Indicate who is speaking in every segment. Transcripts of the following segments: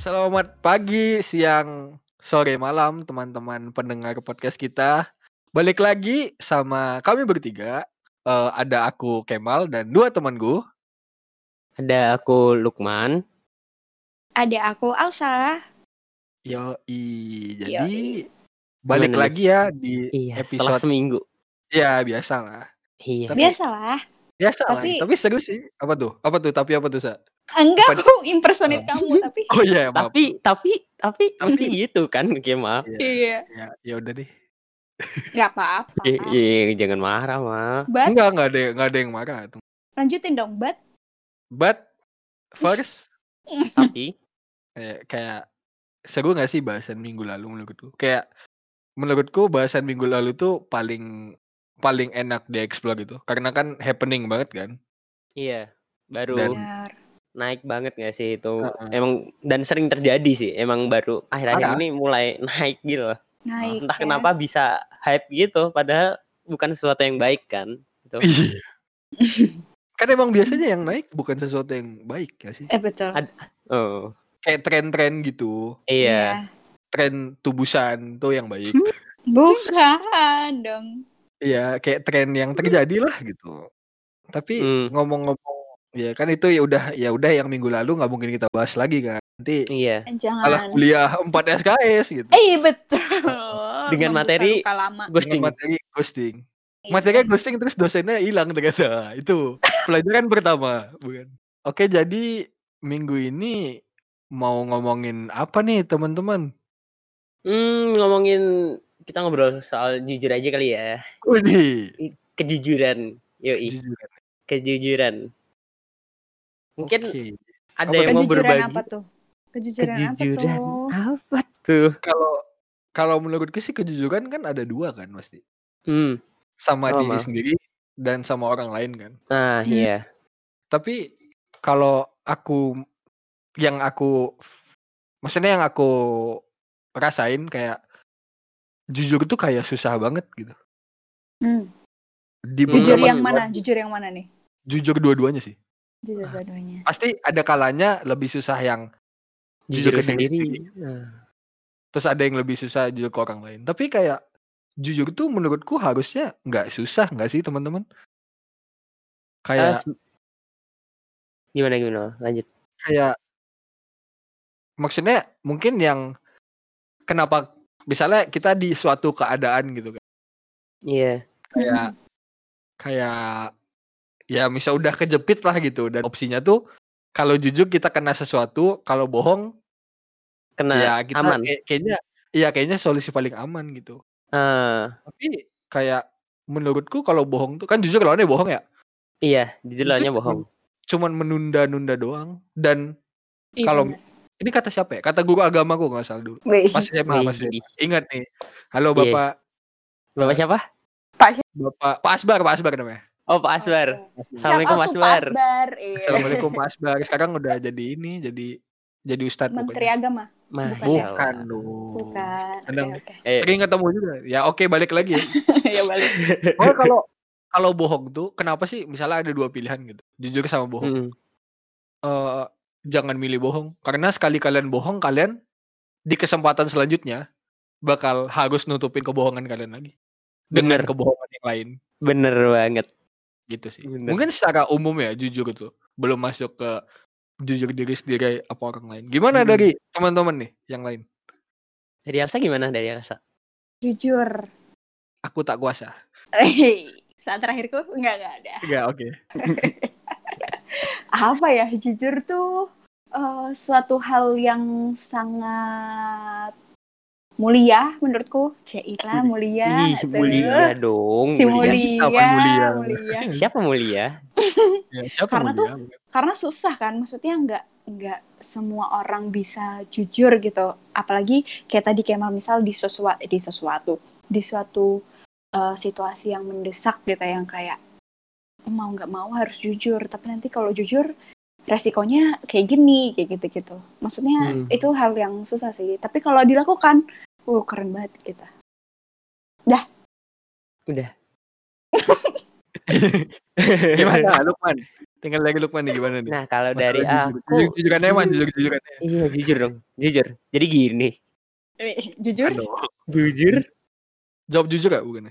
Speaker 1: Selamat pagi, siang, sore, malam teman-teman pendengar podcast kita. Balik lagi sama kami bertiga. Eh, ada aku Kemal dan dua temanku.
Speaker 2: Ada aku Lukman.
Speaker 3: Ada aku Alsa.
Speaker 1: Yoi. Jadi
Speaker 3: Yoi.
Speaker 1: balik
Speaker 2: Gimana
Speaker 1: lagi ya di
Speaker 2: Iya, setelah
Speaker 1: episode
Speaker 2: seminggu.
Speaker 1: ya biasa lah.
Speaker 2: Iya.
Speaker 1: Tapi-
Speaker 3: Biasalah.
Speaker 1: Biasa lah.
Speaker 3: Tapi-
Speaker 1: Tapi seru sih. Apa tuh? Apa tuh? Tapi apa tuh, Sa?
Speaker 3: Enggak,
Speaker 1: Apa-
Speaker 3: aku impersonate kamu tapi
Speaker 1: Oh iya, maaf.
Speaker 2: Tapi tapi tapi
Speaker 1: Tapi-
Speaker 2: mesti gitu kan, Kemal.
Speaker 3: iya,
Speaker 1: Ya, ya udah deh.
Speaker 3: nggak apa-apa.
Speaker 2: Iya, iya, jangan marah, mah.
Speaker 3: But
Speaker 1: Enggak, enggak ada enggak ada yang marah.
Speaker 3: lanjutin dong, but
Speaker 1: But first
Speaker 2: Tapi
Speaker 1: kayak, kayak seru gak sih bahasan minggu lalu menurutku? Kayak menurutku bahasan minggu lalu tuh paling paling enak dieksplor gitu. Karena kan happening banget kan.
Speaker 2: iya, baru
Speaker 1: Dan-
Speaker 2: naik banget gak sih itu?
Speaker 1: Heeh.
Speaker 2: Emang dan sering terjadi sih. Emang baru akhir-akhir ini mulai naik gitu loh.
Speaker 3: Naik.
Speaker 2: Entah
Speaker 3: ya.
Speaker 2: kenapa bisa hype gitu padahal bukan sesuatu yang baik kan. Gitu.
Speaker 1: Iya. kan emang biasanya yang naik bukan sesuatu yang baik ya sih.
Speaker 3: Eh betul.
Speaker 2: Ad- Oh,
Speaker 1: Kayak tren-tren gitu.
Speaker 2: iya.
Speaker 1: Tren tubusan tuh yang baik.
Speaker 3: Bukan dong.
Speaker 1: Iya, kayak tren yang terjadi lah gitu. Tapi
Speaker 2: Hmm.
Speaker 1: ngomong-ngomong ya kan itu ya udah ya udah yang minggu lalu nggak mungkin kita bahas lagi kan. Nanti
Speaker 2: Iya.
Speaker 3: Jangan.
Speaker 1: malah kuliah 4 SKS gitu.
Speaker 3: Eh betul.
Speaker 2: Dengan
Speaker 3: Membuka
Speaker 2: materi
Speaker 3: luka lama.
Speaker 2: Ghosting.
Speaker 1: Dengan materi ghosting.
Speaker 3: Iya.
Speaker 1: Materinya ghosting terus dosennya hilang ternyata. Itu pelajaran pertama, bukan. Oke, jadi minggu ini mau ngomongin apa nih, teman-teman?
Speaker 2: Hmm, ngomongin kita ngobrol soal jujur aja kali ya.
Speaker 1: Widih.
Speaker 2: Kejujuran. Yoi,
Speaker 1: Kejujuran.
Speaker 2: kejujuran. Mungkin
Speaker 1: Oke.
Speaker 2: ada
Speaker 1: Apa
Speaker 2: yang mau
Speaker 3: Kejujuran
Speaker 2: berbagi.
Speaker 3: apa tuh? Kejujuran,
Speaker 2: Kejujuran
Speaker 3: apa tuh?
Speaker 2: apa tuh?
Speaker 1: Kalau kalau menurutku sih kejujuran kan ada dua kan pasti.
Speaker 2: Hmm.
Speaker 1: Sama
Speaker 2: Oh,
Speaker 1: diri
Speaker 2: maaf.
Speaker 1: sendiri dan sama orang lain kan.
Speaker 2: Nah,
Speaker 3: Hmm.
Speaker 2: iya.
Speaker 1: Tapi kalau aku yang aku maksudnya yang aku rasain kayak jujur tuh kayak susah banget gitu.
Speaker 3: Hmm.
Speaker 1: Di
Speaker 3: Jujur yang mana? Jujur yang mana nih?
Speaker 1: Jujur dua-duanya sih.
Speaker 3: Jujur dua-duanya.
Speaker 1: Pasti ada kalanya lebih susah yang Jujur
Speaker 2: Jujur
Speaker 1: ke diri
Speaker 2: sendiri.
Speaker 1: sendiri.
Speaker 2: Nah,
Speaker 1: terus ada yang lebih susah jujur ke orang lain. Tapi kayak jujur tuh menurutku harusnya nggak susah nggak sih teman-teman? Kayak
Speaker 2: se- gimana gimana? Lanjut.
Speaker 1: kayak maksudnya mungkin yang kenapa misalnya kita di suatu keadaan gitu kan
Speaker 2: Iya.
Speaker 1: kayak kayak ya misal udah kejepit lah gitu dan opsinya tuh kalau jujur kita kena sesuatu kalau bohong
Speaker 2: Kena
Speaker 1: ya kita
Speaker 2: aman.
Speaker 1: kayak- kayaknya ya kayaknya solusi paling aman gitu
Speaker 2: Ah,
Speaker 1: tapi kayak menurutku kalau bohong tuh kan jujur lawannya bohong ya
Speaker 2: iya, jujur lawannya bohong.
Speaker 1: cuman menunda-nunda doang dan
Speaker 3: Iya,
Speaker 1: kalau. Ini kata siapa ya kata guru agama gue nggak salah dulu
Speaker 3: Wih,
Speaker 1: pas SMA
Speaker 2: Wih,
Speaker 1: pas. SMA. ingat nih halo bapak
Speaker 2: Bapak siapa?
Speaker 1: bapak Pak Asbar Pak Asbar namanya
Speaker 2: Oh, Pak Asbar.
Speaker 3: Shout
Speaker 2: Assalamualaikum, Bar.
Speaker 3: Asbar. Iya.
Speaker 1: Assalamualaikum Pak Asbar sekarang udah jadi ini jadi jadi ustadz
Speaker 3: Menteri
Speaker 1: pokoknya
Speaker 3: Agama.
Speaker 1: Bukan dong
Speaker 3: Bukan. Oke,
Speaker 1: Kadang-
Speaker 3: oke.
Speaker 2: Eh,
Speaker 1: sering ketemu juga ya oke balik lagi ya
Speaker 3: ya balik.
Speaker 1: Pokoknya kalau kalau bohong tuh kenapa sih misalnya ada dua pilihan gitu jujur sama bohong
Speaker 2: mm,
Speaker 1: eh jangan milih bohong karena sekali kalian bohong kalian di kesempatan selanjutnya bakal harus nutupin kebohongan kalian lagi dengan
Speaker 2: Bener.
Speaker 1: kebohongan yang lain
Speaker 2: bener banget.
Speaker 1: gitu sih
Speaker 2: Bener.
Speaker 1: mungkin secara umum ya jujur itu belum masuk ke jujur diri sendiri apa orang lain gimana
Speaker 2: Hmm.
Speaker 1: dari teman-teman nih yang lain
Speaker 2: Dari Elsa gimana? Dari Elsa?
Speaker 3: Jujur.
Speaker 1: aku tak kuasa
Speaker 3: Hei, saat terakhirku enggak enggak ada.
Speaker 1: ya oke
Speaker 3: Apa ya jujur tuh eh, suatu hal yang sangat mulia menurutku. Cila mulia.
Speaker 2: Ih,
Speaker 3: tuh.
Speaker 2: mulia dong.
Speaker 3: Si
Speaker 2: mulia.
Speaker 3: mulia,
Speaker 1: mulia?
Speaker 3: mulia.
Speaker 2: Siapa mulia?
Speaker 1: ya, siapa
Speaker 3: Karena
Speaker 1: mulia?
Speaker 3: Karena susah kan, maksudnya nggak nggak semua orang bisa jujur gitu. Apalagi kayak tadi Kemal misal di sesuatu di sesuatu di suatu eh, situasi yang mendesak gitu yang kayak mau nggak mau harus jujur. Tapi nanti kalau jujur resikonya kayak gini kayak gitu gitu. Maksudnya
Speaker 2: Hmm.
Speaker 3: itu hal yang susah sih. Tapi kalau dilakukan, uh keren banget kita.
Speaker 2: Udah.
Speaker 1: gimana Lukman Tinggal dari Lukman nih gimana nih?
Speaker 2: Nah, kalau dari
Speaker 1: jujur.
Speaker 2: aku
Speaker 1: Jujur- jujurannya man,
Speaker 2: jujur.
Speaker 1: jujur jujurannya.
Speaker 2: Iya, jujur dong. Jujur. Jadi gini,
Speaker 3: Eh, jujur
Speaker 1: Aduh.
Speaker 2: jujur.
Speaker 1: Jawab jujur gak bukan?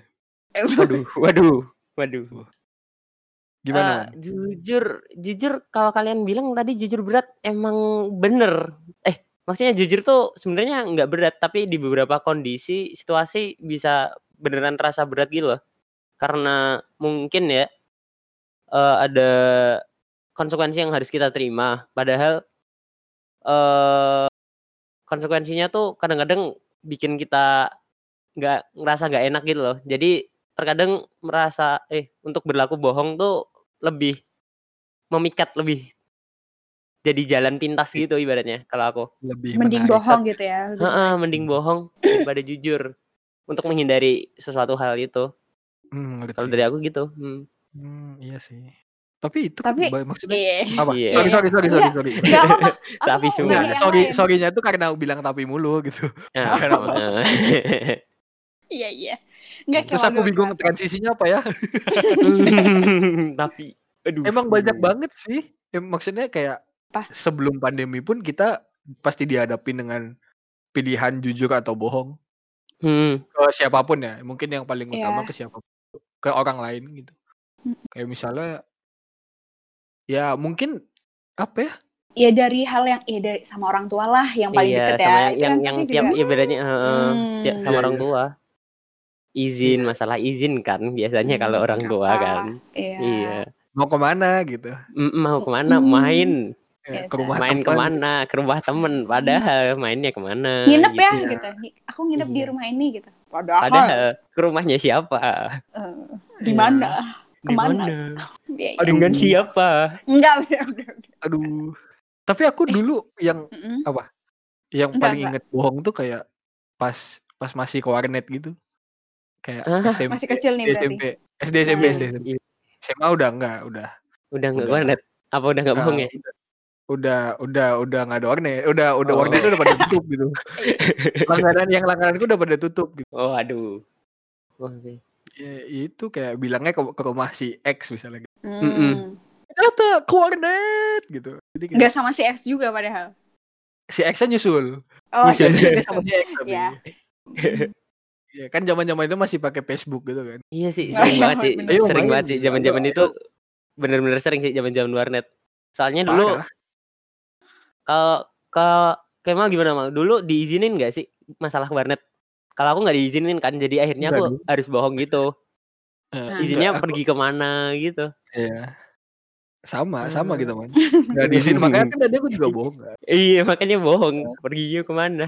Speaker 2: Waduh, waduh, waduh.
Speaker 1: Gimana?
Speaker 2: Eh, jujur, jujur kalau kalian bilang tadi jujur berat emang bener. Eh, maksudnya jujur tuh sebenarnya nggak berat, tapi di beberapa kondisi, situasi bisa beneran terasa berat gitu loh. Karena mungkin ya eh, ada konsekuensi yang harus kita terima. Padahal eh konsekuensinya tuh kadang-kadang bikin kita nggak ngerasa nggak enak gitu loh. Jadi terkadang merasa eh untuk berlaku bohong tuh lebih memikat lebih jadi jalan pintas gitu ibaratnya kalau aku.
Speaker 1: Lebih
Speaker 3: mending
Speaker 1: menarik.
Speaker 3: bohong gitu ya lebih
Speaker 2: Heeh, mending bohong daripada jujur untuk menghindari sesuatu hal itu.
Speaker 1: Hmm, ngerti.
Speaker 2: Kalau dari aku gitu. Hmm.
Speaker 1: Hmm, iya sih. Tapi itu kan
Speaker 3: Tapi-
Speaker 1: ba- maksudnya
Speaker 3: Iya.
Speaker 1: apa?
Speaker 2: Iya.
Speaker 1: Sorry, sorry, sorry, sorry, sorry.
Speaker 2: Tapi semua.
Speaker 1: sorry, sorrynya tuh karena aku bilang tapi mulu gitu.
Speaker 2: Nah.
Speaker 3: Iya, iya. Enggak
Speaker 1: Terus aku bingung
Speaker 3: Kemal.
Speaker 1: transisinya apa ya?
Speaker 2: tapi aduh.
Speaker 1: Emang banyak banget sih. Em, maksudnya kayak
Speaker 3: Apa?
Speaker 1: sebelum pandemi pun kita pasti dihadapin dengan pilihan jujur atau bohong
Speaker 2: Hmm.
Speaker 1: ke siapa pun ya. Mungkin yang paling utama
Speaker 3: Iya.
Speaker 1: ke siapa pun, ke orang lain gitu. Kayak misalnya ya mungkin apa ya?
Speaker 3: Ya dari hal yang ya dari sama orang tua lah yang paling
Speaker 2: iya,
Speaker 3: deket ya.
Speaker 2: sama
Speaker 3: Itu
Speaker 2: yang
Speaker 3: kan
Speaker 2: yang tiap
Speaker 3: juga-
Speaker 2: ibaratnya heeh, tiap
Speaker 3: Hmm.
Speaker 2: sama
Speaker 1: Iya,
Speaker 2: orang
Speaker 1: iya.
Speaker 2: tua. Izin, masalah izin kan biasanya
Speaker 3: Hmm,
Speaker 2: kalau orang tua
Speaker 3: apa,
Speaker 2: kan.
Speaker 3: Iya.
Speaker 2: Iya.
Speaker 1: Mau ke mana gitu?
Speaker 2: Mm, mau ke mana?
Speaker 3: Hmm.
Speaker 2: Main.
Speaker 1: Ya,
Speaker 3: Gitu.
Speaker 1: ke rumah
Speaker 2: Main
Speaker 1: teman.
Speaker 2: ke mana? Ke rumah temen. Padahal mainnya ke mana?
Speaker 3: Nginep ya
Speaker 2: gitu.
Speaker 3: gitu. Aku nginep di
Speaker 2: Iya.
Speaker 3: rumah ini gitu. Padahal,
Speaker 2: Padahal ke rumahnya siapa?
Speaker 3: eh, di
Speaker 1: Iya.
Speaker 3: mana?
Speaker 2: Di
Speaker 3: Ke
Speaker 2: mana? mana?
Speaker 3: Iya, iya.
Speaker 1: Aduh.
Speaker 2: Dengan siapa?
Speaker 3: Enggak, bener, bener, bener.
Speaker 1: Aduh. Tapi aku dulu yang
Speaker 3: Mm-mm.
Speaker 1: yang
Speaker 3: Enggak,
Speaker 1: paling
Speaker 3: enggak.
Speaker 1: inget bohong tuh kayak pas pas masih ke warnet gitu. Kayak
Speaker 2: Ah,
Speaker 1: SMP,
Speaker 3: Masih kecil nih berarti.
Speaker 1: SMP, SD, SMP. SD, SMP. SMA udah enggak, udah.
Speaker 2: Udah nggak
Speaker 1: Udah.
Speaker 2: warnet? Apa udah nggak
Speaker 1: Nah,
Speaker 2: bohong ya?
Speaker 1: udah, udah, udah, udah nggak ada warnet, udah, udah
Speaker 2: Oh.
Speaker 1: warnet udah pada tutup gitu. Langganan yang langgananku udah pada tutup gitu.
Speaker 2: Oh, aduh. Oke.
Speaker 1: Ya, itu kayak bilangnya ke, ke rumah si X misalnya. Gitu.
Speaker 3: Hmm.
Speaker 1: Ternyata ke warnet gitu. Jadi kayak,
Speaker 3: Enggak sama si X juga padahal.
Speaker 1: si X-nya nyusul.
Speaker 3: Oh,
Speaker 2: Nyusul.
Speaker 3: iya,
Speaker 1: Jadi
Speaker 3: iya,
Speaker 1: sama si X tapi.
Speaker 3: Iya.
Speaker 1: Ya, kan zaman-zaman itu masih pakai Facebook gitu kan.
Speaker 2: Iya sih,
Speaker 3: Oh,
Speaker 2: sering
Speaker 3: iya,
Speaker 2: banget sih.
Speaker 3: bener.
Speaker 1: Ayo
Speaker 2: Sering
Speaker 1: main
Speaker 2: banget sih zaman-zaman itu bener-bener sering sih zaman-zaman warnet. Soalnya dulu kalau ke Kemal gimana mal? Dulu diizinin nggak sih masalah warnet? Kalau aku nggak diizinin kan, jadi akhirnya
Speaker 1: Nggak
Speaker 2: aku harus bohong gitu.
Speaker 1: Eh,
Speaker 3: Nah.
Speaker 2: Izinnya
Speaker 1: enggak, aku-
Speaker 2: pergi ke mana gitu.
Speaker 1: Iya. Sama, sama
Speaker 2: Hmm.
Speaker 1: gitu man. Gak diizin makanya kan tadi aku juga bohong kan.
Speaker 2: Iya makanya bohong. Perginya ke mana?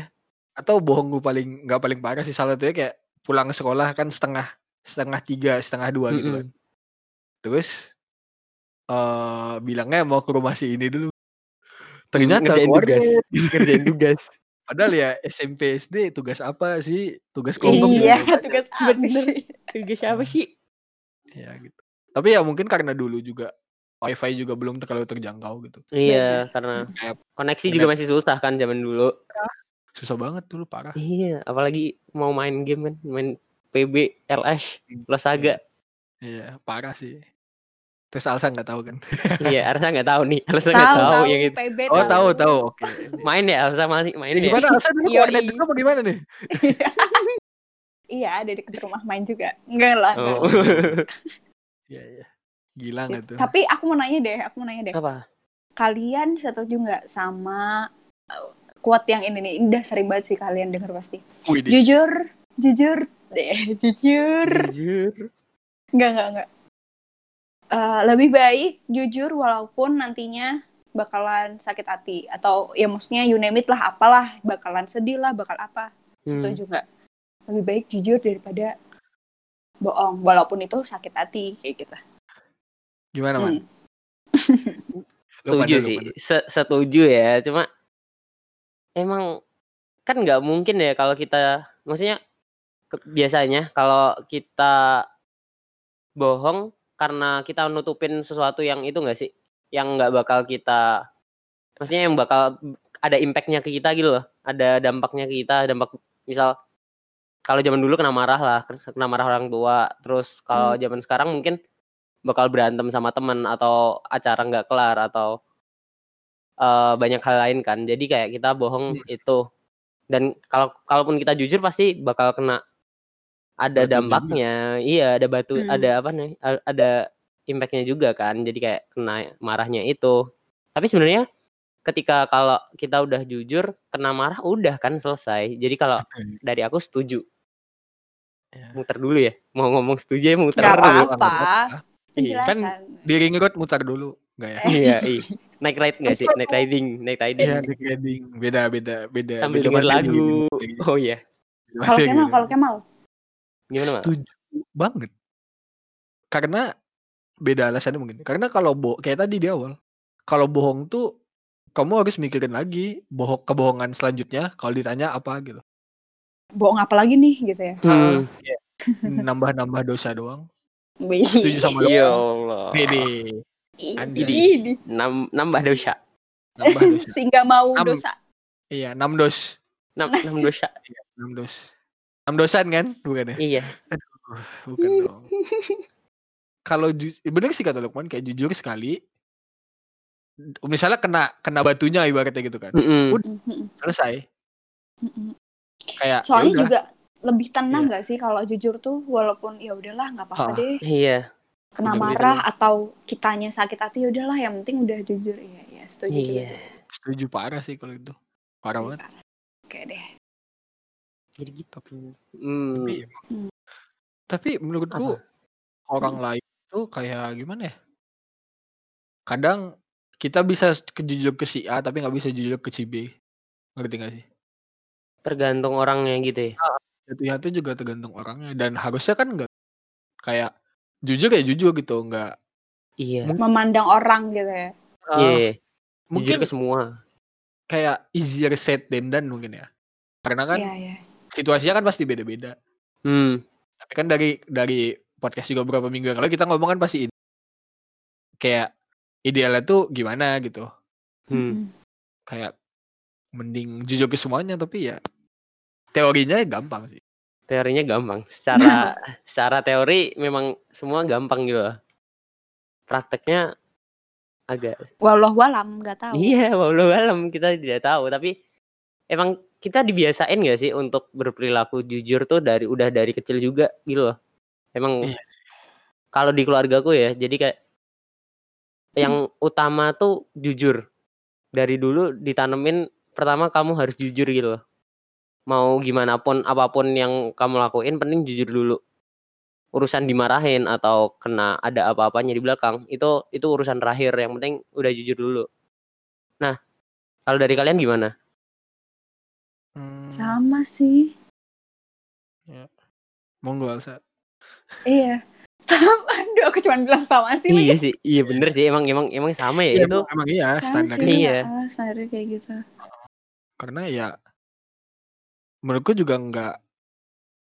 Speaker 1: Atau bohong gue paling nggak paling parah sih salah satunya kayak pulang sekolah kan setengah setengah tiga setengah dua gitu kan. Terus eh bilangnya mau ke rumah si ini dulu. Ternyata
Speaker 2: ngerjain tugas. Ngerjain tugas.
Speaker 1: Padahal ya SMP SD tugas apa sih? Tugas
Speaker 2: Kelompok.
Speaker 3: Iya,
Speaker 1: juga.
Speaker 3: tugas apa
Speaker 2: Bener.
Speaker 3: sih?
Speaker 2: Tugas apa sih?
Speaker 1: Ya gitu. Tapi ya mungkin karena dulu juga wifi juga belum terlalu terjangkau gitu.
Speaker 2: Iya, karena
Speaker 1: Kayak
Speaker 2: koneksi juga masih susah kan zaman dulu.
Speaker 1: Susah banget dulu parah.
Speaker 2: Iya, apalagi mau main game kan, main PB, LS, Losaga.
Speaker 1: Iya, parah sih. Terus Alsa nggak tahu kan?
Speaker 2: iya, Arsa nggak tahu nih. Arsa nggak
Speaker 3: Tahu,
Speaker 2: tahu yang itu.
Speaker 3: PB
Speaker 1: Oh, tahu, tahu. Oke.
Speaker 2: Main ya Arsa masih main
Speaker 1: Ya,
Speaker 2: ya.
Speaker 1: gimana Alsa dulu warnet juga apa gimana nih?
Speaker 3: Iya, ada deket rumah main juga. Enggak lah.
Speaker 2: Oh.
Speaker 1: Iya, iya. Gila nggak tuh?
Speaker 3: Tapi aku mau nanya deh, aku mau nanya deh.
Speaker 2: Apa?
Speaker 3: Kalian setuju nggak sama uh, quote yang ini nih? Udah sering banget sih kalian denger pasti.
Speaker 1: Wih, di-
Speaker 3: Jujur, jujur deh, jujur.
Speaker 2: Jujur.
Speaker 3: Enggak, enggak, enggak. Eh, lebih baik jujur walaupun nantinya bakalan sakit hati atau ya maksudnya you name it lah apalah bakalan sedih lah bakal apa
Speaker 2: Hmm.
Speaker 3: setuju nggak lebih baik jujur daripada bohong walaupun itu sakit hati kayak gitu
Speaker 1: Gimana, Man?
Speaker 3: Hmm.
Speaker 2: Setuju sih, setuju ya. Cuma emang kan nggak mungkin ya kalau kita, maksudnya ke- biasanya kalau kita bohong karena kita nutupin sesuatu yang itu nggak sih, yang nggak bakal kita, maksudnya yang bakal ada impactnya ke kita gitu loh, ada dampaknya ke kita, dampak misal kalau zaman dulu kena marah lah, kena marah orang tua, terus kalau zaman sekarang mungkin bakal berantem sama teman atau acara nggak kelar atau uh, banyak hal lain kan. Jadi kayak kita bohong
Speaker 1: Hmm.
Speaker 2: itu dan kalau kalaupun kita jujur pasti bakal kena ada
Speaker 1: Batunya
Speaker 2: dampaknya. Iya, ada batu,
Speaker 3: Hmm.
Speaker 2: ada apa nih? Ada impactnya juga kan. Jadi kayak kena marahnya itu. Tapi sebenarnya ketika kalau kita udah jujur kena marah udah kan selesai. Jadi kalau dari aku setuju.
Speaker 1: Ya.
Speaker 2: Muter dulu ya. Mau ngomong setuju ya muter dulu.
Speaker 3: apa-apa.
Speaker 2: Iya.
Speaker 1: Kan
Speaker 3: Penjelasan.
Speaker 1: di ring road mutar dulu, enggak ya?
Speaker 2: Iya, iya. Naik ride nggak sih? Naik riding, naik riding.
Speaker 1: Iya, di riding. Beda, beda, beda.
Speaker 2: Sambil
Speaker 1: beda
Speaker 2: denger lagu.
Speaker 1: beda materi.
Speaker 2: Oh iya.
Speaker 3: Kalau Kemal, kalau Kemal.
Speaker 2: Gimana?
Speaker 1: Setuju banget. Karena beda alasannya mungkin. Karena kalau bo kayak tadi di awal, kalau bohong tuh kamu harus mikirin lagi bohong kebohongan selanjutnya kalau ditanya apa gitu.
Speaker 3: Bohong apa lagi nih gitu ya?
Speaker 2: Hmm.
Speaker 1: Ya, Nambah-nambah dosa doang. Setuju sama lo.
Speaker 2: Ya Allah.
Speaker 1: Pede. Anjay.
Speaker 3: ini.
Speaker 2: Nam nambah dosa.
Speaker 1: Nambah dosa.
Speaker 3: Sehingga mau
Speaker 1: Am-
Speaker 3: dosa.
Speaker 1: Iya, 6 dos.
Speaker 2: Nam, nam dosa.
Speaker 1: 6 dos. 6 dosan kan? Bukan ya?
Speaker 2: Iya.
Speaker 1: Bukan dong. Kalau bener sih kata Lukman kayak jujur sekali. Misalnya kena kena batunya ibaratnya gitu kan.
Speaker 2: Mm-mm.
Speaker 3: Mhm,
Speaker 1: Selesai.
Speaker 3: mhm.
Speaker 1: Kayak
Speaker 3: Soalnya
Speaker 1: ya udah.
Speaker 3: juga lebih tenang
Speaker 1: Iya.
Speaker 3: nggak sih kalau jujur tuh walaupun ya udahlah nggak apa-apa
Speaker 1: Ha.
Speaker 3: deh
Speaker 2: Iya.
Speaker 3: Kena
Speaker 2: lebih
Speaker 3: marah atau kitanya sakit hati ya udahlah yang penting udah jujur iya iya setuju
Speaker 2: Iya.
Speaker 3: setuju.
Speaker 1: setuju parah sih kalau itu. Parah
Speaker 3: Sih,
Speaker 1: banget.
Speaker 3: parah. oke deh
Speaker 2: Jadi gitu. Hmm.
Speaker 1: Tapi
Speaker 3: Hmm.
Speaker 1: tapi menurutku
Speaker 2: Apa?
Speaker 1: orang lain tuh kayak gimana ya? Kadang kita bisa ke- jujur ke si A tapi nggak bisa jujur ke si B. Ngerti gak sih?
Speaker 2: Tergantung orangnya gitu ya.
Speaker 1: Jatuhnya tuh juga tergantung orangnya dan harusnya kan nggak kayak jujur ya jujur gitu nggak
Speaker 2: Iya.
Speaker 3: memandang orang gitu ya
Speaker 2: Iya. Jujur
Speaker 1: mungkin
Speaker 2: ke semua.
Speaker 1: kayak easier said than done mungkin ya karena kan
Speaker 3: iya iya
Speaker 1: situasinya kan pasti beda-beda
Speaker 2: Hmm.
Speaker 1: tapi kan dari dari podcast juga beberapa minggu yang lalu kita ngomong kan pasti ide- kayak idealnya tuh gimana gitu
Speaker 2: Hmm.
Speaker 3: Mhm.
Speaker 1: kayak mending jujur ke semuanya tapi ya teorinya gampang sih
Speaker 2: Teorinya gampang. Secara secara teori memang semua gampang gitu. Prakteknya agak
Speaker 3: walau walam nggak tahu
Speaker 2: Iya, walau alam kita tidak tahu, tapi emang kita dibiasain gak sih untuk berperilaku jujur tuh dari udah dari kecil juga gitu loh. Emang
Speaker 1: Iya
Speaker 2: kalau di keluargaku ya, jadi kayak yang utama tuh jujur. Dari dulu ditanemin pertama kamu harus jujur gitu loh. Mau gimana pun apa pun yang kamu lakuin penting jujur dulu. Urusan dimarahin atau kena ada apa-apanya di belakang itu itu urusan terakhir. Yang penting udah jujur dulu. Nah, kalau dari kalian gimana?
Speaker 1: Hmm,
Speaker 3: sama sih.
Speaker 1: Monggo Alsa.
Speaker 3: Iya. Sama. Aduh aku cuma bilang sama sih.
Speaker 2: Iya sih, iya bener sih. Emang emang emang sama ya
Speaker 1: Iya,
Speaker 2: itu.
Speaker 1: emang, iya standar
Speaker 2: Iya.
Speaker 3: ah, standarnya kayak gitu.
Speaker 1: Karena ya menurutku juga nggak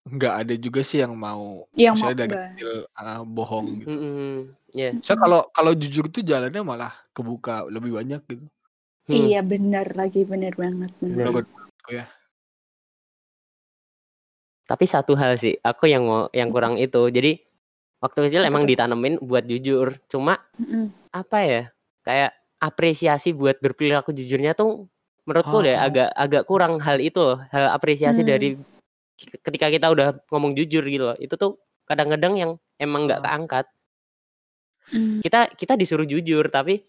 Speaker 1: nggak ada juga sih yang mau
Speaker 3: yang mau
Speaker 1: misalnya dari kecil ah, bohong gitu.
Speaker 2: Mm-mm, ya.
Speaker 1: Saya kalau kalau jujur tuh jalannya malah kebuka lebih banyak gitu.
Speaker 2: Hmm.
Speaker 3: iya benar lagi benar banget benar.
Speaker 1: Menurutku ya.
Speaker 2: Tapi satu hal sih, aku yang mau yang kurang itu. Jadi waktu kecil emang ditanemin buat jujur. Cuma
Speaker 3: Mm-mm.
Speaker 2: apa ya? Kayak apresiasi buat berperilaku jujurnya tuh menurutku deh
Speaker 1: Oh.
Speaker 2: agak agak kurang hal itu loh. Hal apresiasi
Speaker 3: Hmm.
Speaker 2: dari ketika kita udah ngomong jujur gitu loh. Itu tuh kadang-kadang yang emang nggak
Speaker 1: Oh.
Speaker 2: keangkat.
Speaker 3: Mm.
Speaker 2: Kita kita disuruh jujur tapi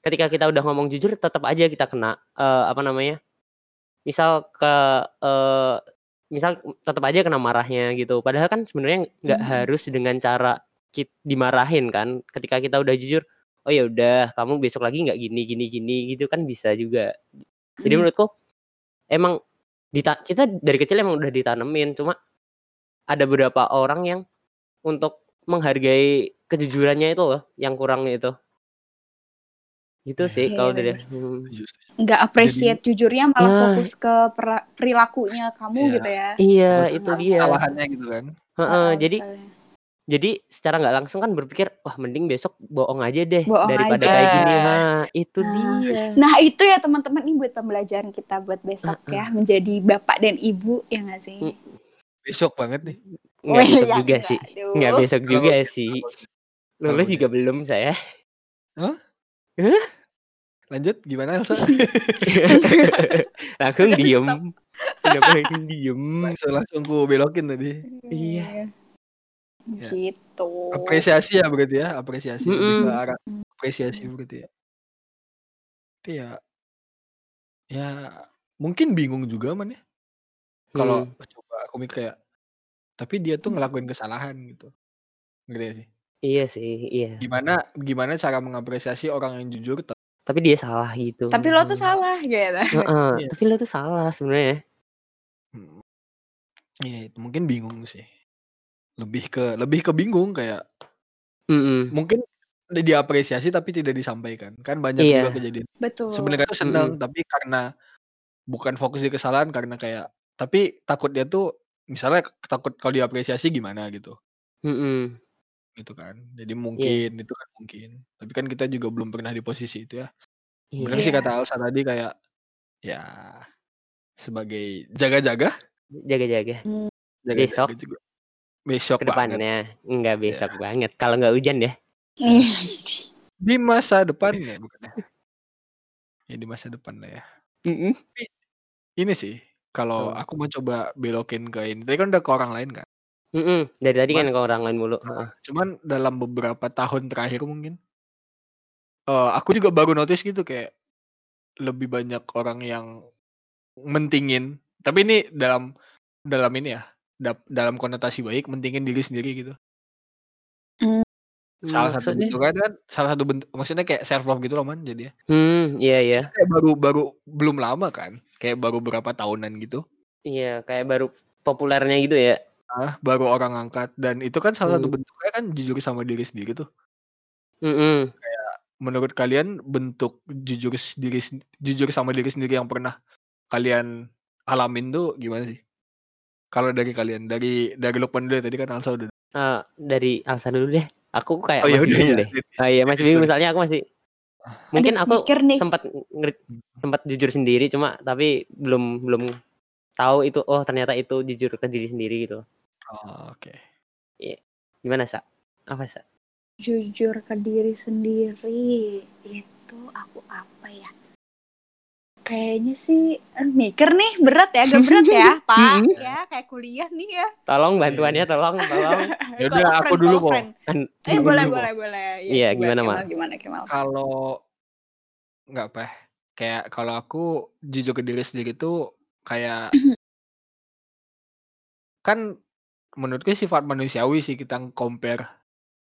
Speaker 2: ketika kita udah ngomong jujur tetap aja kita kena eh, apa namanya? Misal ke eh, misal tetap aja kena marahnya gitu. Padahal kan sebenarnya nggak
Speaker 3: Hmm.
Speaker 2: harus dengan cara kit dimarahin kan. Ketika kita udah jujur, oh ya udah kamu besok lagi nggak gini gini gini gitu kan bisa juga. Jadi
Speaker 3: Hmm.
Speaker 2: menurutku emang dita- kita dari kecil emang udah ditanemin cuma ada beberapa orang yang untuk menghargai kejujurannya itu loh yang kurang itu. Gitu
Speaker 1: Iya.
Speaker 2: sih
Speaker 3: Iya,
Speaker 2: kalau
Speaker 3: iya,
Speaker 2: dari
Speaker 3: bener.
Speaker 2: hmm.
Speaker 3: Nggak appreciate jujurnya malah
Speaker 2: Nah.
Speaker 3: fokus ke perilakunya kamu
Speaker 1: Iya.
Speaker 3: gitu ya
Speaker 2: Iya, itu dia.
Speaker 1: Kesalahannya gitu kan.
Speaker 2: Heeh,
Speaker 3: Oh,
Speaker 2: jadi
Speaker 3: misalnya.
Speaker 2: Jadi secara nggak langsung kan berpikir wah mending besok bohong aja deh
Speaker 3: Bohong
Speaker 2: daripada
Speaker 3: aja.
Speaker 2: kayak gini. Nah, itu
Speaker 3: Nah.
Speaker 2: dia.
Speaker 3: nah itu ya teman-teman ini buat pembelajaran kita buat besok ya menjadi bapak dan ibu ya nggak sih
Speaker 2: Mm.
Speaker 1: Besok banget nih.
Speaker 2: Nggak
Speaker 3: Wih,
Speaker 2: besok
Speaker 3: ya
Speaker 2: juga
Speaker 3: enggak,
Speaker 2: sih.
Speaker 3: aduh.
Speaker 2: Nggak besok juga sih. Lulus juga belum saya.
Speaker 1: Lanjut gimana Elsa?
Speaker 2: langsung diem. Langsung diem?
Speaker 1: langsung langsung ku belokin tadi.
Speaker 2: Iya.
Speaker 1: Ya.
Speaker 3: Gitu.
Speaker 1: Apresiasi ya berarti ya, apresiasi lebih
Speaker 2: Mm-mm.
Speaker 1: ke arah apresiasi berarti ya. Tapi ya ya mungkin bingung juga man ya. Kalau
Speaker 2: Hmm.
Speaker 1: coba aku mikir kayak tapi dia tuh ngelakuin kesalahan gitu. Ngerti gak sih?
Speaker 2: Iya sih, iya.
Speaker 1: Gimana gimana cara mengapresiasi orang yang jujur tapi
Speaker 2: dia salah gitu.
Speaker 3: Tapi lo tuh salah gitu.
Speaker 2: Heeh,
Speaker 1: Iya.
Speaker 2: Tapi lo tuh salah sebenarnya.
Speaker 1: Hmm. Iya, itu mungkin bingung sih. Lebih ke lebih ke bingung kayak
Speaker 2: Mm-mm.
Speaker 1: mungkin di- diapresiasi tapi tidak disampaikan. Kan banyak
Speaker 2: Iya.
Speaker 1: juga kejadian.
Speaker 3: Betul.
Speaker 1: Sebenarnya tuh seneng tapi karena bukan fokus di kesalahan karena kayak tapi takut dia tuh misalnya takut kalau diapresiasi gimana gitu.
Speaker 2: Mm-mm.
Speaker 1: Gitu kan. Jadi
Speaker 2: Iya.
Speaker 1: mungkin itu kan mungkin. Tapi kan kita juga belum pernah di posisi itu ya. Bener
Speaker 2: Iya.
Speaker 1: sih kata Alsa tadi kayak ya sebagai jaga-jaga,
Speaker 2: Jaga-jaga.
Speaker 1: jaga-jaga
Speaker 2: Besok
Speaker 1: juga. Besok
Speaker 2: ke
Speaker 1: banget.
Speaker 2: depannya. Enggak
Speaker 1: Iya.
Speaker 2: besok banget. Kalau nggak hujan ya.
Speaker 1: Di masa depan ya bukan ya. Di masa depan lah ya.
Speaker 2: Mm-mm.
Speaker 1: Ini sih kalau
Speaker 2: Apa?
Speaker 1: aku mau coba belokin ke ini. Tadi kan udah ke orang lain kan.
Speaker 2: Mm-mm. Dari tadi kan
Speaker 1: Cuman
Speaker 2: ke orang lain mulu.
Speaker 1: Cuman dalam beberapa tahun terakhir mungkin eh aku juga baru notice gitu kayak lebih banyak orang yang mentingin tapi ini dalam dalam ini ya dap- dalam konotasi baik mentingin diri sendiri gitu
Speaker 3: Hmm,
Speaker 1: salah satu
Speaker 2: Maksudnya?
Speaker 1: bentuk kan salah satu bentuk maksudnya kayak self love gitu loh man jadi ya
Speaker 2: Hmm, iya iya.
Speaker 1: kayak baru baru belum lama kan kayak baru berapa tahunan gitu
Speaker 2: Iya, kayak baru populernya gitu ya.
Speaker 1: ah baru orang angkat dan itu kan salah satu
Speaker 2: Hmm.
Speaker 1: bentuknya kan jujur sama diri sendiri tuh
Speaker 2: Mm-mm.
Speaker 1: menurut kalian bentuk jujur diri jujur sama diri sendiri yang pernah kalian alamin tuh gimana sih? Kalau dari kalian dari dari Lukman dulu ya, tadi kan Alsa udah.
Speaker 2: Ah, dari Alsa dulu deh. Aku kayak
Speaker 1: Oh ya
Speaker 2: masih
Speaker 1: udah
Speaker 2: bingung
Speaker 1: ya.
Speaker 2: deh. Ah iya masih bingung misalnya aku masih mungkin
Speaker 3: Aduh,
Speaker 2: aku sempat ngeri- sempat jujur sendiri cuma tapi belum belum tahu itu oh ternyata itu jujur ke diri sendiri gitu.
Speaker 1: Oh, Oke.
Speaker 2: Gimana, Sa? Apa, Sa?
Speaker 3: Jujur ke diri sendiri itu aku apa ya? Kayaknya sih mikir nih berat ya, agak berat ya, Pak.
Speaker 2: Mm-mm.
Speaker 3: ya, kayak kuliah nih ya.
Speaker 2: Tolong bantuannya, tolong, tolong.
Speaker 1: Ya udah,
Speaker 3: a
Speaker 1: aku
Speaker 3: friend,
Speaker 1: dulu kok.
Speaker 3: Eh boleh
Speaker 1: dulu
Speaker 3: boleh boleh. Ya,
Speaker 2: Iya,
Speaker 3: coba,
Speaker 2: gimana, Mal?
Speaker 3: Gimana Kemal?
Speaker 1: Kalau nggak apa ya, kayak kalau aku jujur ke diri sendiri tuh kayak kan menurutku sifat manusiawi sih kita compare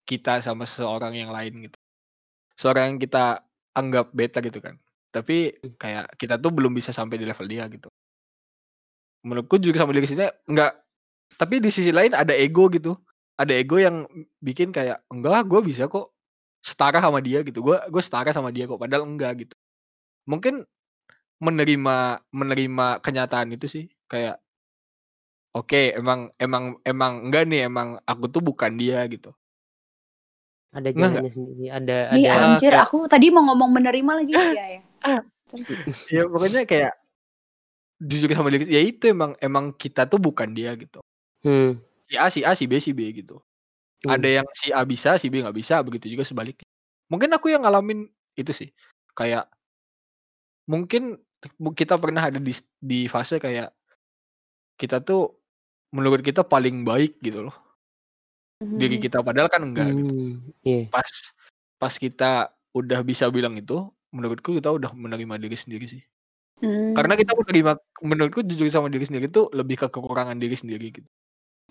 Speaker 1: kita sama seseorang yang lain gitu. Seorang yang kita anggap beta gitu kan. Tapi kayak kita tuh belum bisa sampai di level dia gitu. Menurutku juga sama diri sendiri enggak tapi di sisi lain ada ego gitu. Ada ego yang bikin kayak enggak lah gue bisa kok setara sama dia gitu. Gue gue setara sama dia kok padahal enggak gitu. Mungkin menerima menerima kenyataan itu sih kayak oke emang emang emang enggak nih emang aku tuh bukan dia gitu.
Speaker 2: Ada
Speaker 1: Enggak,
Speaker 2: jalannya sendiri, ada
Speaker 3: Ih,
Speaker 2: ada
Speaker 3: anjir,
Speaker 1: kayak-
Speaker 3: aku tadi mau ngomong menerima lagi ya ya. Terus,
Speaker 1: ya pokoknya kayak jujur sama diri ya itu emang emang kita tuh bukan dia gitu.
Speaker 2: hmm,
Speaker 1: Si A si A si B si B gitu.
Speaker 2: hmm.
Speaker 1: Ada yang si A bisa, si B nggak bisa, begitu juga sebaliknya. Mungkin aku yang ngalamin itu sih. Kayak mungkin kita pernah ada di di fase kayak kita tuh menurut kita paling baik gitu loh. Diri kita padahal kan enggak gitu.
Speaker 2: Hmm, iya.
Speaker 1: Pas pas kita udah bisa bilang itu, menurutku kita udah menerima diri sendiri sih.
Speaker 3: Hmm,
Speaker 1: Karena kita menerima menurutku jujur sama diri sendiri itu lebih ke kekurangan diri sendiri gitu.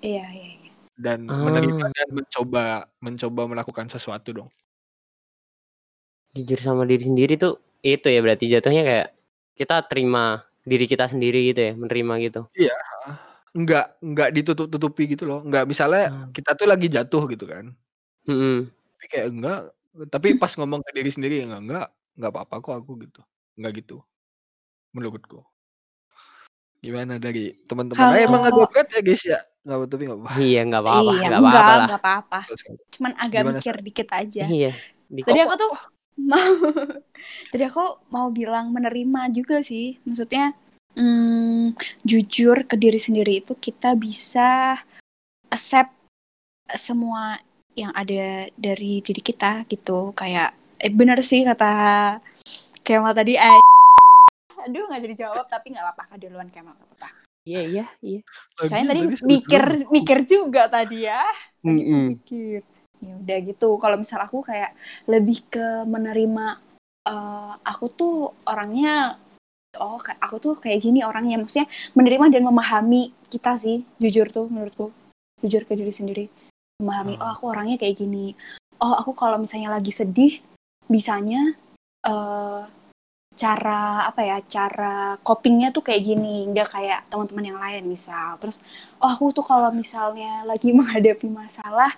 Speaker 3: Iya iya. iya.
Speaker 1: Dan
Speaker 2: Ah.
Speaker 1: menerima dan mencoba mencoba melakukan sesuatu dong.
Speaker 2: Jujur sama diri sendiri tuh itu ya berarti jatuhnya kayak kita terima diri kita sendiri gitu ya, menerima gitu.
Speaker 1: Enggak enggak ditutup-tutupi gitu loh. Enggak misalnya
Speaker 2: Hmm.
Speaker 1: kita tuh lagi jatuh gitu kan.
Speaker 2: Mm-mm.
Speaker 1: Tapi kayak enggak tapi pas ngomong ke diri sendiri enggak enggak enggak apa-apa kok aku gitu. Enggak gitu. Menurutku. Gimana dari teman-teman? Emang
Speaker 3: Kalau-
Speaker 1: agak berat ya guys ya. Enggak tapi enggak apa-apa.
Speaker 2: Iya nggak apa-apa,
Speaker 3: iya,
Speaker 2: nggak apa-apa
Speaker 3: enggak, apa-apa. Cuman agak
Speaker 1: Gimana,
Speaker 3: mikir dikit aja.
Speaker 2: Iya. Di
Speaker 3: Tadi aku tuh mau tadi aku mau bilang menerima juga sih. Maksudnya hmm, jujur ke diri sendiri itu kita bisa accept semua yang ada dari diri kita gitu. Kayak eh bener sih kata Kemal tadi eh aduh nggak jadi jawab tapi nggak apa-apa. Duluan Kemal nggak apa-apa.
Speaker 2: Iya iya iya.
Speaker 3: saya tadi mikir mikir juga tadi ya. Tadi
Speaker 2: Mm-mm.
Speaker 3: mikir. Ya udah gitu. Kalau misal aku kayak lebih ke menerima eh, aku tuh orangnya oh aku tuh kayak gini orangnya. Maksudnya menerima dan memahami kita sih jujur tuh menurutku. Jujur ke diri sendiri. Memahami
Speaker 1: Hmm.
Speaker 3: oh aku orangnya kayak gini. Oh aku kalau misalnya lagi sedih bisanya eh cara apa ya cara copingnya tuh kayak gini. Nggak kayak teman-teman yang lain misal. Terus oh aku tuh kalau misalnya lagi menghadapi masalah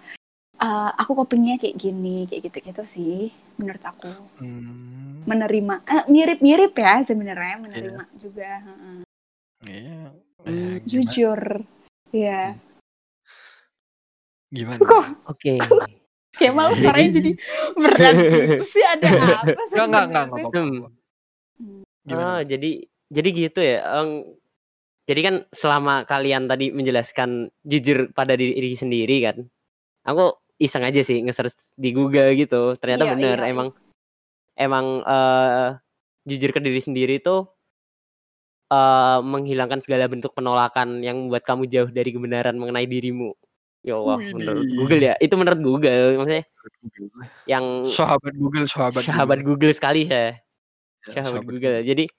Speaker 3: eh, aku copingnya kayak gini kayak gitu gitu sih menurut aku
Speaker 1: Hmm,
Speaker 3: menerima eh, mirip-mirip ya sebenarnya menerima juga heeh.
Speaker 1: iya.
Speaker 2: Hmm,
Speaker 1: Eh, gimana?
Speaker 3: jujur ya
Speaker 1: Gimana?
Speaker 3: kok
Speaker 2: Oke.
Speaker 3: Kemal suaranya jadi berat gitu sih ada apa sih
Speaker 1: Enggak, enggak, enggak, enggak
Speaker 3: sebenarnya?
Speaker 1: apa-apa.
Speaker 2: Hmm. Oh, jadi jadi gitu ya. Eng, jadi kan selama kalian tadi menjelaskan jujur pada diri, diri sendiri kan. Aku iseng aja sih nge-search di Google gitu. Ternyata
Speaker 3: Iya,
Speaker 2: bener
Speaker 3: iya,
Speaker 2: emang emang eh, jujur ke diri sendiri tuh eh, menghilangkan segala bentuk penolakan yang membuat kamu jauh dari kebenaran mengenai dirimu. Ya Allah,
Speaker 1: Widih.
Speaker 2: menurut Google ya. Itu menurut Google maksudnya yang
Speaker 1: Sahabat Google, sahabat,
Speaker 2: sahabat
Speaker 1: Google.
Speaker 2: Google sekali saya.
Speaker 1: Ya,
Speaker 2: sahabat Google. Jadi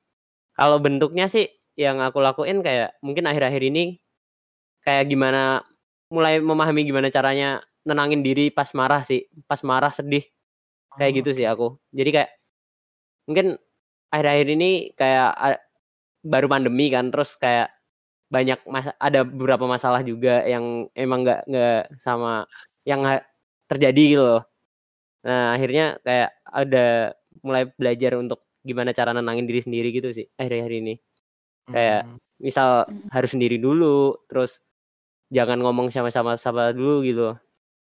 Speaker 2: kalau bentuknya sih yang aku lakuin kayak mungkin akhir-akhir ini kayak gimana mulai memahami gimana caranya nenangin diri pas marah sih, pas marah sedih kayak
Speaker 1: Oh,
Speaker 2: gitu sih aku. Jadi kayak mungkin akhir-akhir ini kayak baru pandemi kan, terus kayak banyak mas ada beberapa masalah juga yang emang nggak nggak sama yang terjadi gitu loh. Nah akhirnya kayak ada mulai belajar untuk gimana cara nenangin diri sendiri gitu sih akhir-akhir ini. kayak-
Speaker 1: Hmm,
Speaker 2: Misal
Speaker 3: Mm.
Speaker 2: harus sendiri dulu, terus jangan ngomong sama-sama sama dulu gitu,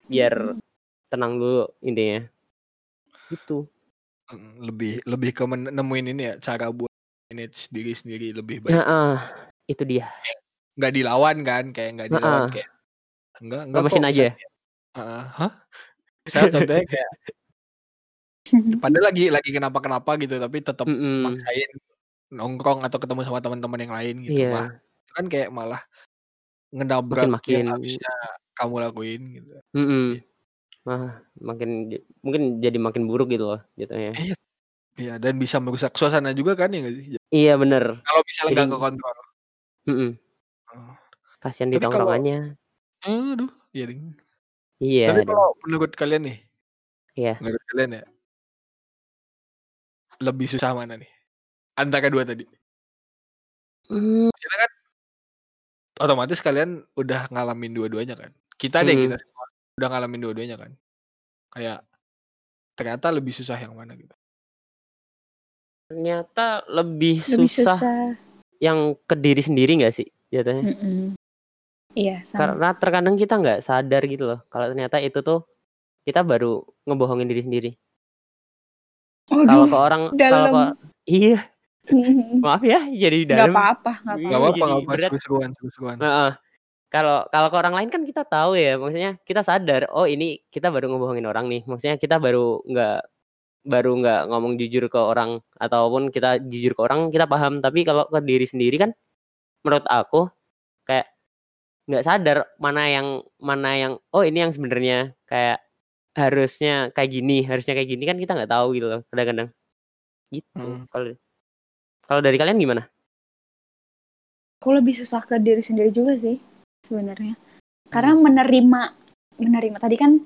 Speaker 2: biar
Speaker 3: Mm.
Speaker 2: tenang dulu intinya. Gitu.
Speaker 1: hmm, lebih lebih ke nemuin ini ya cara buat manage diri sendiri lebih baik.
Speaker 2: Heeh, itu dia.
Speaker 1: Nggak dilawan kan, kayak nggak dilawan
Speaker 2: Heeh.
Speaker 1: kayak enggak enggak
Speaker 2: Lemesin
Speaker 1: kok,
Speaker 2: aja.
Speaker 1: Heeh, hah? Saya contohnya kayak padahal lagi lagi kenapa-kenapa gitu tapi tetap
Speaker 2: Mm-mm.
Speaker 1: maksain nongkrong atau ketemu sama teman-teman yang lain gitu
Speaker 2: Iya.
Speaker 1: mah itu kan kayak malah ngedabrak yang harusnya kamu lakuin gitu
Speaker 2: Mm-mm. Nah, makin mungkin jadi makin buruk gitu loh jatuhnya.
Speaker 1: Iya dan bisa merusak suasana juga kan ya sih
Speaker 2: Iya bener.
Speaker 1: kalau misalnya nggak
Speaker 2: Jadi-
Speaker 1: ke kontrol
Speaker 2: Mm-mm.
Speaker 1: Oh.
Speaker 2: Kasihan di
Speaker 1: Tapi kalau-
Speaker 2: tongkrongannya.
Speaker 1: aduh iya ding.
Speaker 2: Iya.
Speaker 1: tapi kalau menurut kalian nih
Speaker 2: Iya.
Speaker 1: menurut kalian ya lebih susah mana nih antara dua tadi
Speaker 2: Hmm,
Speaker 1: Maksudnya kan otomatis kalian udah ngalamin dua-duanya kan kita deh
Speaker 2: Mm.
Speaker 1: kita semua udah ngalamin dua-duanya kan kayak ternyata lebih susah yang mana gitu
Speaker 2: ternyata lebih,
Speaker 3: lebih
Speaker 2: susah,
Speaker 3: susah
Speaker 2: yang ke diri sendiri nggak sih jatuhnya?
Speaker 3: Mm-mm. iya sama
Speaker 2: Karena terkadang kita nggak sadar gitu loh kalau ternyata itu tuh kita baru ngebohongin diri sendiri. Kalau ke orang kalau ke iya. maaf ya jadi dalam.
Speaker 3: apa-apa nggak
Speaker 2: Iya,
Speaker 3: apa-apa
Speaker 1: nggak apa-apa seru-seruan seru-seruan
Speaker 2: Heeh. Kalau kalau ke orang lain kan kita tahu ya, maksudnya kita sadar, oh ini kita baru ngebohongin orang nih. Maksudnya kita baru nggak baru nggak ngomong jujur ke orang ataupun kita jujur ke orang kita paham. Tapi kalau ke diri sendiri kan, menurut aku kayak nggak sadar mana yang mana yang oh ini yang sebenarnya kayak harusnya kayak gini, harusnya kayak gini kan kita nggak tahu gitu loh kadang-kadang. Gitu.
Speaker 1: Hmm.
Speaker 2: Kalau kalau dari kalian gimana?
Speaker 3: aku lebih susah ke diri sendiri juga sih sebenarnya. Karena menerima menerima. Tadi kan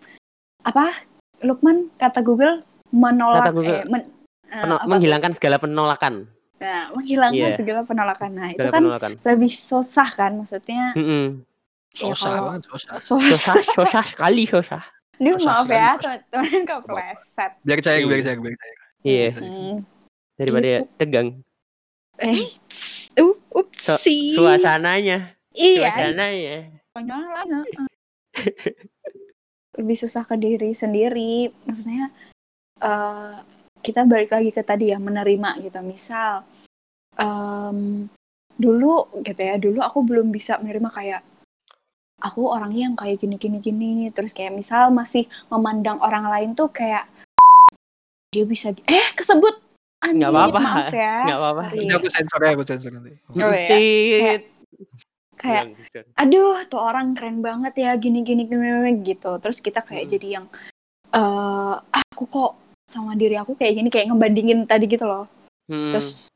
Speaker 3: apa? Lukman kata Google menolak
Speaker 2: Kata Google,
Speaker 3: eh, men-
Speaker 2: Peno-
Speaker 3: apa?
Speaker 2: menghilangkan segala penolakan.
Speaker 3: Nah, menghilangkan
Speaker 2: Iya.
Speaker 3: segala penolakan. Nah itu
Speaker 2: Segala
Speaker 3: kan
Speaker 2: penolakan.
Speaker 3: lebih susah kan maksudnya?
Speaker 2: Mm-mm.
Speaker 3: Ya,
Speaker 1: susah
Speaker 3: kalau-
Speaker 1: banget susah
Speaker 3: susah
Speaker 2: susah sekali susah
Speaker 3: Duh,
Speaker 1: Susah
Speaker 3: maaf
Speaker 1: sekali,
Speaker 3: ya teman-teman kepleset.
Speaker 1: Biar saya biar saya biar saya
Speaker 2: iya.
Speaker 3: Hmm,
Speaker 2: daripada
Speaker 3: Gitu.
Speaker 2: tegang
Speaker 3: eh. Uh, upsi.
Speaker 2: Suasananya.
Speaker 3: Iya.
Speaker 2: Suasananya.
Speaker 3: Lebih susah ke diri sendiri. Maksudnya eh kita balik lagi ke tadi ya menerima gitu. Misal em, dulu gitu ya dulu aku belum bisa menerima kayak aku orangnya yang kayak gini gini gini. Terus kayak misal masih memandang orang lain tuh kayak dia bisa eh kesebut anjir
Speaker 2: Nggak apa-apa,
Speaker 3: maaf ya
Speaker 2: nggak apa-apa.
Speaker 1: Nanti aku sensor ya, aku sensor nanti.
Speaker 3: Oh, ya.
Speaker 2: Tit.
Speaker 3: kayak aduh tuh orang keren banget ya gini gini gini, gini, gitu terus kita kayak
Speaker 2: Hmm.
Speaker 3: jadi yang eh aku kok sama diri aku kayak gini kayak ngebandingin tadi gitu loh
Speaker 2: Hmm.
Speaker 3: terus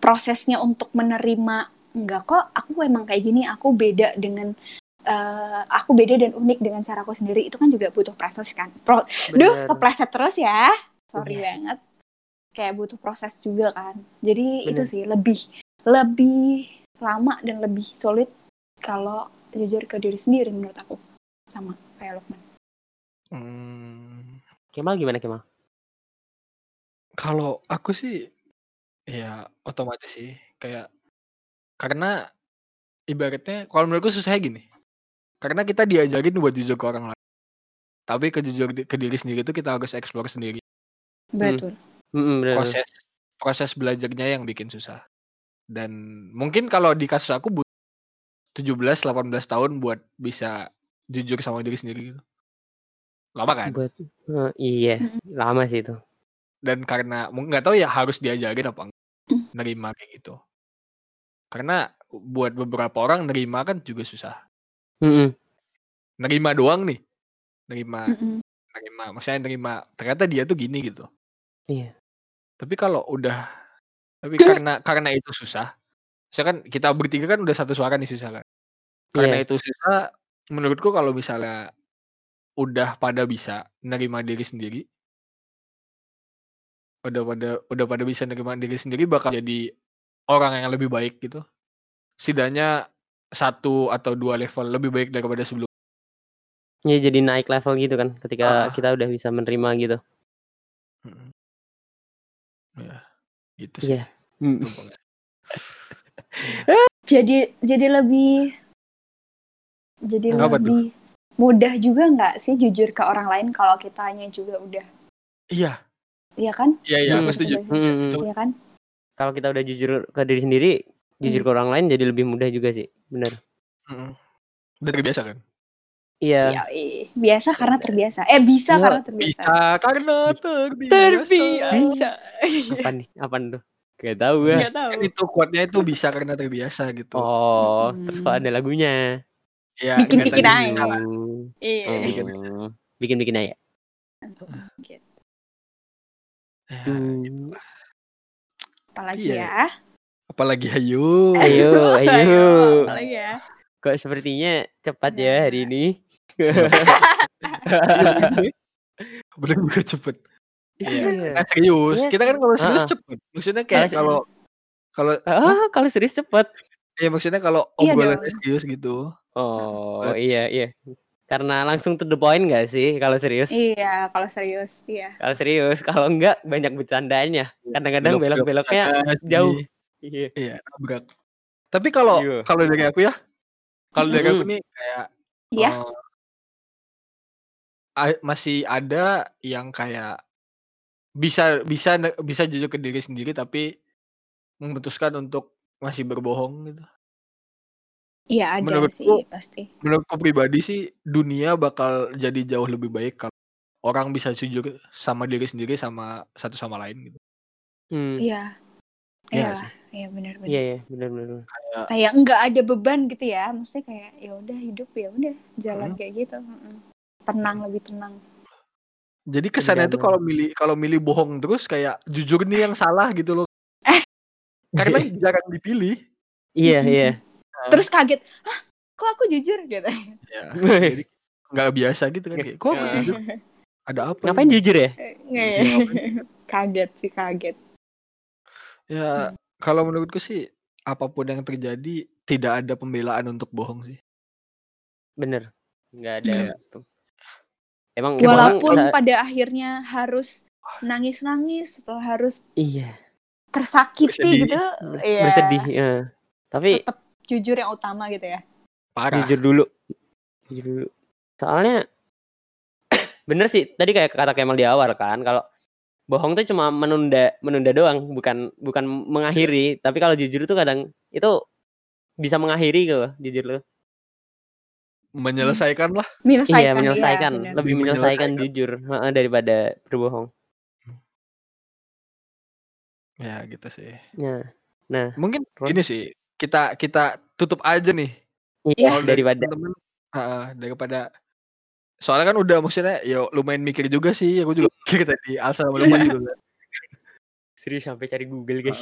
Speaker 3: prosesnya untuk menerima enggak kok aku emang kayak gini aku beda dengan eh, aku beda dan unik dengan caraku sendiri itu kan juga butuh proses kan Pro duh
Speaker 2: Bener.
Speaker 3: kepleset terus ya sorry
Speaker 2: Iya.
Speaker 3: banget kayak butuh proses juga kan jadi itu
Speaker 2: Bener.
Speaker 3: sih lebih lebih lama dan lebih sulit kalau jujur ke diri sendiri menurut aku sama kayak Lukman
Speaker 1: Hmm,
Speaker 2: Kemal gimana Kemal?
Speaker 1: kalau aku sih ya otomatis sih kayak karena ibaratnya kalau menurutku susahnya gini. Karena kita diajarin buat jujur ke orang lain. Tapi ke jujur di- ke diri sendiri itu kita harus explore sendiri.
Speaker 3: betul
Speaker 2: Hmm, bener.
Speaker 1: Proses proses belajarnya yang bikin susah. Dan mungkin kalau di kasus aku butuh 17 18 tahun buat bisa jujur sama diri sendiri gitu. Lama kan?
Speaker 2: Buat eh, iya, lama sih itu.
Speaker 1: dan karena mungkin nggak tahu ya harus diajarin apa enggak nerima kayak gitu karena buat beberapa orang nerima kan juga susah
Speaker 2: Mm-mm.
Speaker 1: nerima doang nih nerima
Speaker 3: Mm-mm.
Speaker 1: nerima maksudnya nerima ternyata dia tuh gini gitu
Speaker 2: Iya.
Speaker 1: tapi kalau udah tapi karena karena itu susah saya kan kita bertiga kan udah satu suara nih susah kan karena
Speaker 2: Iya.
Speaker 1: itu susah menurutku kalau misalnya udah pada bisa nerima diri sendiri udah pada udah pada bisa nerima diri sendiri bakal jadi orang yang lebih baik gitu setidaknya satu atau dua level lebih baik daripada sebelum
Speaker 2: Ya jadi naik level gitu kan ketika
Speaker 1: Ah.
Speaker 2: kita udah bisa menerima gitu.
Speaker 1: Ya gitu sih
Speaker 2: Iya. Mm.
Speaker 1: gampangnya.
Speaker 3: jadi jadi lebih jadi
Speaker 1: Apa tuh?
Speaker 3: lebih mudah juga nggak sih jujur ke orang lain kalau kitanya juga udah
Speaker 1: iya
Speaker 3: iya kan
Speaker 1: iya iya aku
Speaker 2: Hmm.
Speaker 1: setuju
Speaker 2: Mm-mm.
Speaker 3: iya kan
Speaker 2: Kalau kita udah jujur ke diri sendiri, jujur ke orang lain jadi lebih mudah juga sih. Bener.
Speaker 1: Mm. udah terbiasa kan
Speaker 2: Iya.
Speaker 3: Ya, biasa karena terbiasa eh bisa
Speaker 2: Iya,
Speaker 3: karena terbiasa
Speaker 1: bisa karena terbiasa
Speaker 3: terbiasa
Speaker 2: Apa nih? Apaan tuh? Gak tahu gue.
Speaker 3: tahu
Speaker 1: kan itu kuatnya itu bisa karena terbiasa gitu
Speaker 2: Oh,
Speaker 3: Mm.
Speaker 2: terus kok ada lagunya?
Speaker 1: ya
Speaker 3: bikin-bikin aja.
Speaker 2: Hmm.
Speaker 3: iya
Speaker 2: Hmm. Bikin-bikin aja.
Speaker 3: Gitu.
Speaker 1: Ya,
Speaker 2: Hmm.
Speaker 3: apalagi
Speaker 1: Iya.
Speaker 3: ya
Speaker 1: apalagi ayo
Speaker 2: Ayo, ayo.
Speaker 3: apalagi ya
Speaker 2: Kok sepertinya cepat
Speaker 3: Nah.
Speaker 2: ya hari ini?
Speaker 1: Bener juga cepet.
Speaker 2: Iya.
Speaker 1: Nah, serius.
Speaker 2: Iya.
Speaker 1: Kita kan kalau serius
Speaker 2: Ah-ah.
Speaker 1: cepet. Maksudnya kayak
Speaker 2: Kalau-
Speaker 1: kalau kalau
Speaker 2: Ah, kalau serius cepet.
Speaker 1: ya maksudnya kalau
Speaker 3: Iya dong.
Speaker 1: serius gitu.
Speaker 2: Oh,
Speaker 1: Cepet.
Speaker 2: iya, iya. Karena langsung to the point gak sih kalau serius?
Speaker 3: iya kalau serius iya
Speaker 2: Kalau serius, kalau enggak banyak bercandanya. Kadang-kadang
Speaker 1: Belok-belok
Speaker 2: belok-beloknya jauh. Iya.
Speaker 1: Iya, nabrak. Tapi kalau
Speaker 2: Iya.
Speaker 1: kalau dari aku ya, kalau dari aku nih kayak
Speaker 3: Iya.
Speaker 1: a- masih ada yang kayak bisa bisa bisa jujur ke diri sendiri tapi memutuskan untuk masih berbohong gitu.
Speaker 3: iya ada
Speaker 1: Menurutku-
Speaker 3: sih pasti
Speaker 1: menurutku pribadi sih dunia bakal jadi jauh lebih baik kalau orang bisa jujur sama diri sendiri sama satu sama lain gitu.
Speaker 2: Hmm.
Speaker 3: iya
Speaker 1: Iya
Speaker 3: iya
Speaker 1: nggak sih?
Speaker 3: iya benar-benar
Speaker 2: Iya, iya, benar-benar.
Speaker 3: kayak nggak ada beban gitu ya maksudnya kayak ya udah hidup ya udah jalan
Speaker 1: Hmm.
Speaker 3: kayak gitu Mm-mm. Tenang lebih tenang
Speaker 1: Jadi kesannya tuh
Speaker 2: Zaman.
Speaker 1: kalau milih kalau milih bohong terus kayak jujur nih yang salah gitu loh. Karena jarang dipilih.
Speaker 2: Iya, iya.
Speaker 3: terus kaget hah kok aku jujur gitu
Speaker 1: Ya, jadi nggak biasa gitu kan kayak kok aku jujur? Ada apa?
Speaker 2: Ngapain
Speaker 1: ini?"
Speaker 2: jujur ya?
Speaker 3: Nggak ya? kaget sih kaget
Speaker 1: Ya kalau menurutku sih apa pun yang terjadi tidak ada pembelaan untuk bohong sih.
Speaker 2: Bener. Nggak ada.
Speaker 1: Iya.
Speaker 2: Emang
Speaker 3: walaupun
Speaker 2: emang-
Speaker 3: pada akhirnya harus nangis-nangis atau harus
Speaker 2: iya,
Speaker 3: tersakiti
Speaker 1: Bersedih.
Speaker 3: gitu Iya.
Speaker 2: bersedih. ya. Tapi
Speaker 3: tetap jujur yang utama gitu ya
Speaker 1: Parah.
Speaker 2: jujur dulu. Jujur dulu. Soalnya bener sih tadi kayak kata Kemal di awal kan kalau bohong tuh cuma menunda menunda doang bukan bukan mengakhiri tapi kalau jujur tuh kadang itu bisa mengakhiri gitu loh jujur lo
Speaker 1: menyelesaikan lah.
Speaker 3: Menyelesaikan,
Speaker 2: Iya, menyelesaikan,
Speaker 3: benar.
Speaker 2: lebih menyelesaikan
Speaker 1: menyelesaikan.
Speaker 2: jujur heeh, daripada berbohong.
Speaker 1: Ya gitu sih.
Speaker 2: Nah, nah,
Speaker 1: Mungkin
Speaker 2: Terus?
Speaker 1: ini sih kita kita tutup aja nih.
Speaker 2: iya daripada
Speaker 1: teman-teman heeh, daripada soalnya kan udah maksudnya ya lumayan mikir juga sih. Aku juga mikir tadi Alsa sama Lukman juga
Speaker 2: serius sampai cari Google guys.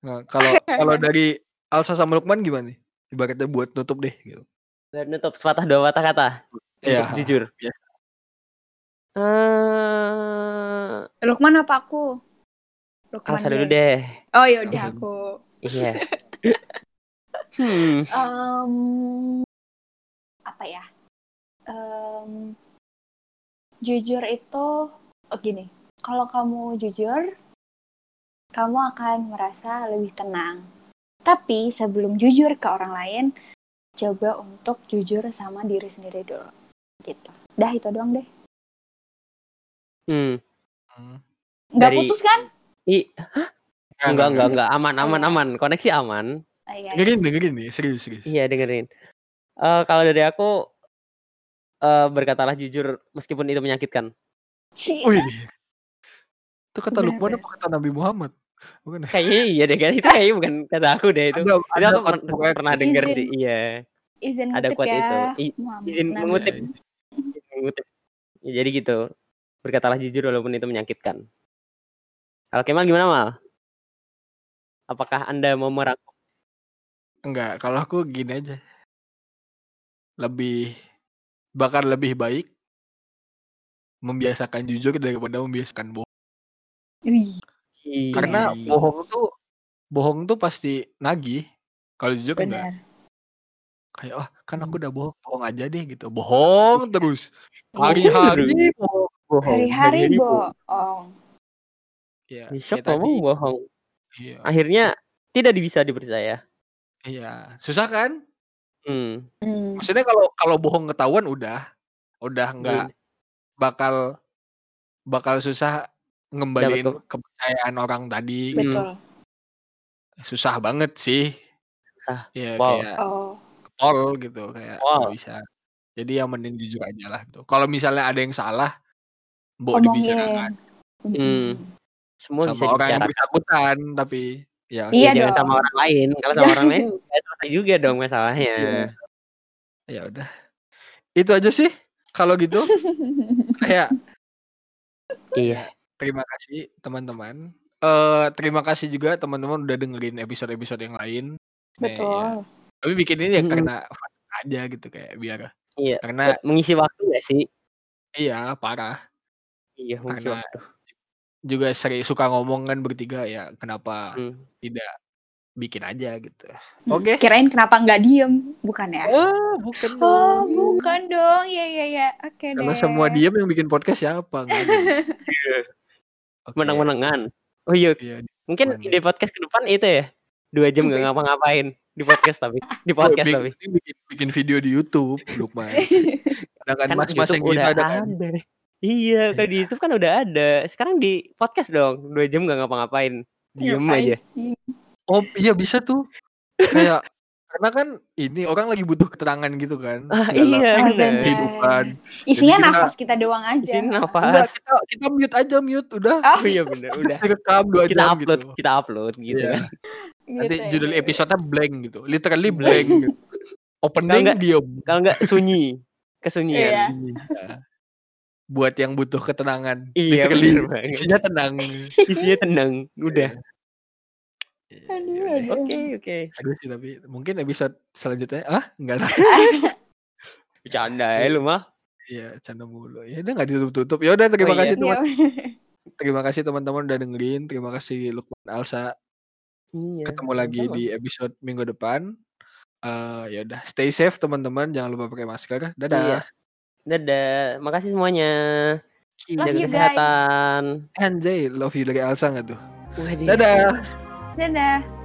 Speaker 1: Nah, kalau kalau dari Alsa sama Lukman gimana nih? Ibaratnya buat nutup deh gitu.
Speaker 2: Dan nutup sepatah dua patah kata.
Speaker 1: Iya,
Speaker 2: jujur.
Speaker 1: biasa.
Speaker 2: Eh,
Speaker 3: Lukman apa aku? Lukman
Speaker 2: Alsa dulu deh.
Speaker 3: Oh yaudah
Speaker 1: Alsa
Speaker 3: aku.
Speaker 2: Iya. hmm.
Speaker 3: Em, apa ya? Em, jujur itu oh gini. Kalau kamu jujur, kamu akan merasa lebih tenang. Tapi sebelum jujur ke orang lain, coba untuk jujur sama diri sendiri dulu. Gitu. Dah itu doang deh.
Speaker 2: Hmm.
Speaker 3: Nggak
Speaker 2: Dari-
Speaker 3: putus kan?
Speaker 2: I, enggak enggak enggak aman aman
Speaker 3: Oh.
Speaker 2: aman. Koneksi aman.
Speaker 3: Ah, iya, iya.
Speaker 1: Dengerin dengerin nih, serius serius.
Speaker 2: Iya dengerin. Eh kalau dari aku eh berkatalah jujur meskipun itu menyakitkan.
Speaker 1: Wih. Itu kata Lukman apa kata Nabi Muhammad? Bukan. ya?
Speaker 2: Kayaknya iya deh kan itu kayaknya bukan kata aku deh itu.
Speaker 1: Ada,
Speaker 2: Itu
Speaker 1: ada
Speaker 2: aku pernah denger
Speaker 3: Izin.
Speaker 2: sih. Iya.
Speaker 3: Izin
Speaker 2: Ada quote
Speaker 3: ya.
Speaker 2: itu. I-
Speaker 3: Muhammad
Speaker 2: izin
Speaker 3: Nabi.
Speaker 2: mengutip. Mengutip. Ya, jadi gitu. Berkatalah jujur walaupun itu menyakitkan. Kalau Kemal gimana Mal? Apakah Anda mau merangkum?
Speaker 1: Enggak, kalau aku gini aja. Lebih bahkan lebih baik membiasakan jujur daripada membiasakan bohong. Karena
Speaker 3: Iya
Speaker 1: bohong tuh bohong tuh pasti nagih. Kalau jujur enggak.
Speaker 3: benar.
Speaker 1: Kayak oh, kan aku udah bohong, bohong aja deh gitu. Bohong terus. Hari-hari bohong.
Speaker 2: bohong.
Speaker 3: Hari-hari
Speaker 2: Hari-hari
Speaker 3: bohong.
Speaker 1: Ya,
Speaker 2: ngomong
Speaker 1: tadi.
Speaker 2: bohong.
Speaker 1: Iya,
Speaker 2: Akhirnya tidak bisa dipercaya.
Speaker 1: iya. Susah kan?
Speaker 2: Hmm.
Speaker 3: Hmm.
Speaker 1: Maksudnya kalau kalau bohong ketahuan udah udah enggak
Speaker 2: Hmm.
Speaker 1: bakal bakal susah ngembaliin
Speaker 2: Dapat
Speaker 1: kepercayaan orang tadi.
Speaker 3: Betul.
Speaker 1: Susah banget sih.
Speaker 2: Susah.
Speaker 1: Ya
Speaker 2: Wow.
Speaker 1: kayak
Speaker 3: Oh.
Speaker 1: tol gitu kayak
Speaker 2: Wow.
Speaker 1: bisa. Jadi yang mending jujur aja lah gitu. Kalau misalnya ada yang salah, mbok
Speaker 3: Ngomongin.
Speaker 1: dibicarakan
Speaker 2: Hmm. Semua bisa
Speaker 1: sama orang yang bersangkutan, tapi ya
Speaker 3: Iya
Speaker 2: Ya, jangan sama orang lain. Kalau sama orang lain selesai juga dong masalahnya.
Speaker 3: Iya.
Speaker 1: ya udah. Itu aja sih. Kalau gitu kayak
Speaker 2: Iya.
Speaker 1: Terima kasih teman-teman. Eh terima kasih juga teman-teman udah dengerin episode-episode yang lain. Nah, ya.
Speaker 3: Betul.
Speaker 1: Tapi bikin ini ya
Speaker 2: Mm-mm.
Speaker 1: karena fun aja gitu kayak biar
Speaker 2: Iya.
Speaker 1: karena
Speaker 2: Mengisi waktu gak sih?
Speaker 1: iya parah.
Speaker 2: Iya, mengisi
Speaker 1: Karena
Speaker 2: waktu.
Speaker 1: juga sering suka ngomong kan bertiga ya kenapa
Speaker 2: Hmm.
Speaker 1: tidak bikin aja gitu.
Speaker 3: Hmm.
Speaker 1: Oke.
Speaker 3: Kirain kenapa nggak diem, bukan ya?
Speaker 1: Oh, bukan
Speaker 3: Oh,
Speaker 1: dong.
Speaker 3: bukan dong. Ya, ya, ya. Oke deh.
Speaker 1: Kalau semua diam yang bikin podcast siapa? Nggak Oke.
Speaker 2: Menang-menangan. Oh iya,
Speaker 1: Iya,
Speaker 2: mungkin
Speaker 1: Mana?
Speaker 2: ide podcast ke depan itu ya. Dua jam gak ngapa-ngapain di podcast tapi di podcast tapi.
Speaker 1: bikin, bikin video di YouTube, Lukman. Sedangkan
Speaker 2: Kan
Speaker 1: mas-mas yang gitu ada kan.
Speaker 2: ada. Iya, kan di YouTube kan udah ada. Sekarang di podcast dong. Dua jam gak ngapa-ngapain. Diem aja.
Speaker 1: Oh iya bisa tuh. Kayak karena kan ini orang lagi butuh keterangan gitu kan. Segala
Speaker 2: iya,
Speaker 1: kehidupan.
Speaker 3: Isinya
Speaker 1: Jadi kita-
Speaker 3: nafas kita doang
Speaker 2: Di
Speaker 3: aja.
Speaker 1: Enggak,
Speaker 2: nafas.
Speaker 1: kita kita mute aja mute udah.
Speaker 3: Oh,
Speaker 2: iya bener, udah.
Speaker 1: Direkam dua
Speaker 2: Kita
Speaker 1: jam
Speaker 2: upload,
Speaker 1: gitu.
Speaker 2: kita upload gitu
Speaker 1: Iya.
Speaker 2: kan.
Speaker 1: Nanti
Speaker 3: gitu ya,
Speaker 1: judul
Speaker 3: gitu.
Speaker 1: episode-nya blank gitu. Literally blank gitu. Opening
Speaker 2: enggak-
Speaker 1: diam.
Speaker 2: Kalau enggak sunyi, kesunyian.
Speaker 3: Iya.
Speaker 1: Nah, Buat yang butuh ketenangan.
Speaker 2: Iya,
Speaker 1: Literally isinya tenang.
Speaker 2: Isinya tenang, udah.
Speaker 3: Aduh,
Speaker 1: Iya,
Speaker 3: aduh.
Speaker 2: Oke, oke.
Speaker 1: Aduh sih tapi mungkin episode selanjutnya ah enggak lah.
Speaker 2: Bercanda ya lu mah.
Speaker 1: Iya, canda mulu. Ya udah enggak ditutup-tutup. Ya udah terima
Speaker 2: Oh, iya.
Speaker 1: kasih
Speaker 3: Iya,
Speaker 1: teman. Terima kasih teman-teman udah dengerin. Terima kasih Lukman Alsa.
Speaker 2: Iya.
Speaker 1: Ketemu lagi
Speaker 2: sama-sama.
Speaker 1: di episode minggu depan. Eh ya udah, stay safe teman-teman. Jangan lupa pakai masker. Dadah.
Speaker 2: Iya. Dadah. Makasih semuanya.
Speaker 3: Love
Speaker 2: Jaga
Speaker 3: you, guys.
Speaker 2: kesehatan.
Speaker 1: Anjay, love you dari Alsa nggak tuh?
Speaker 2: Waduh.
Speaker 1: Dadah.
Speaker 3: Dadah.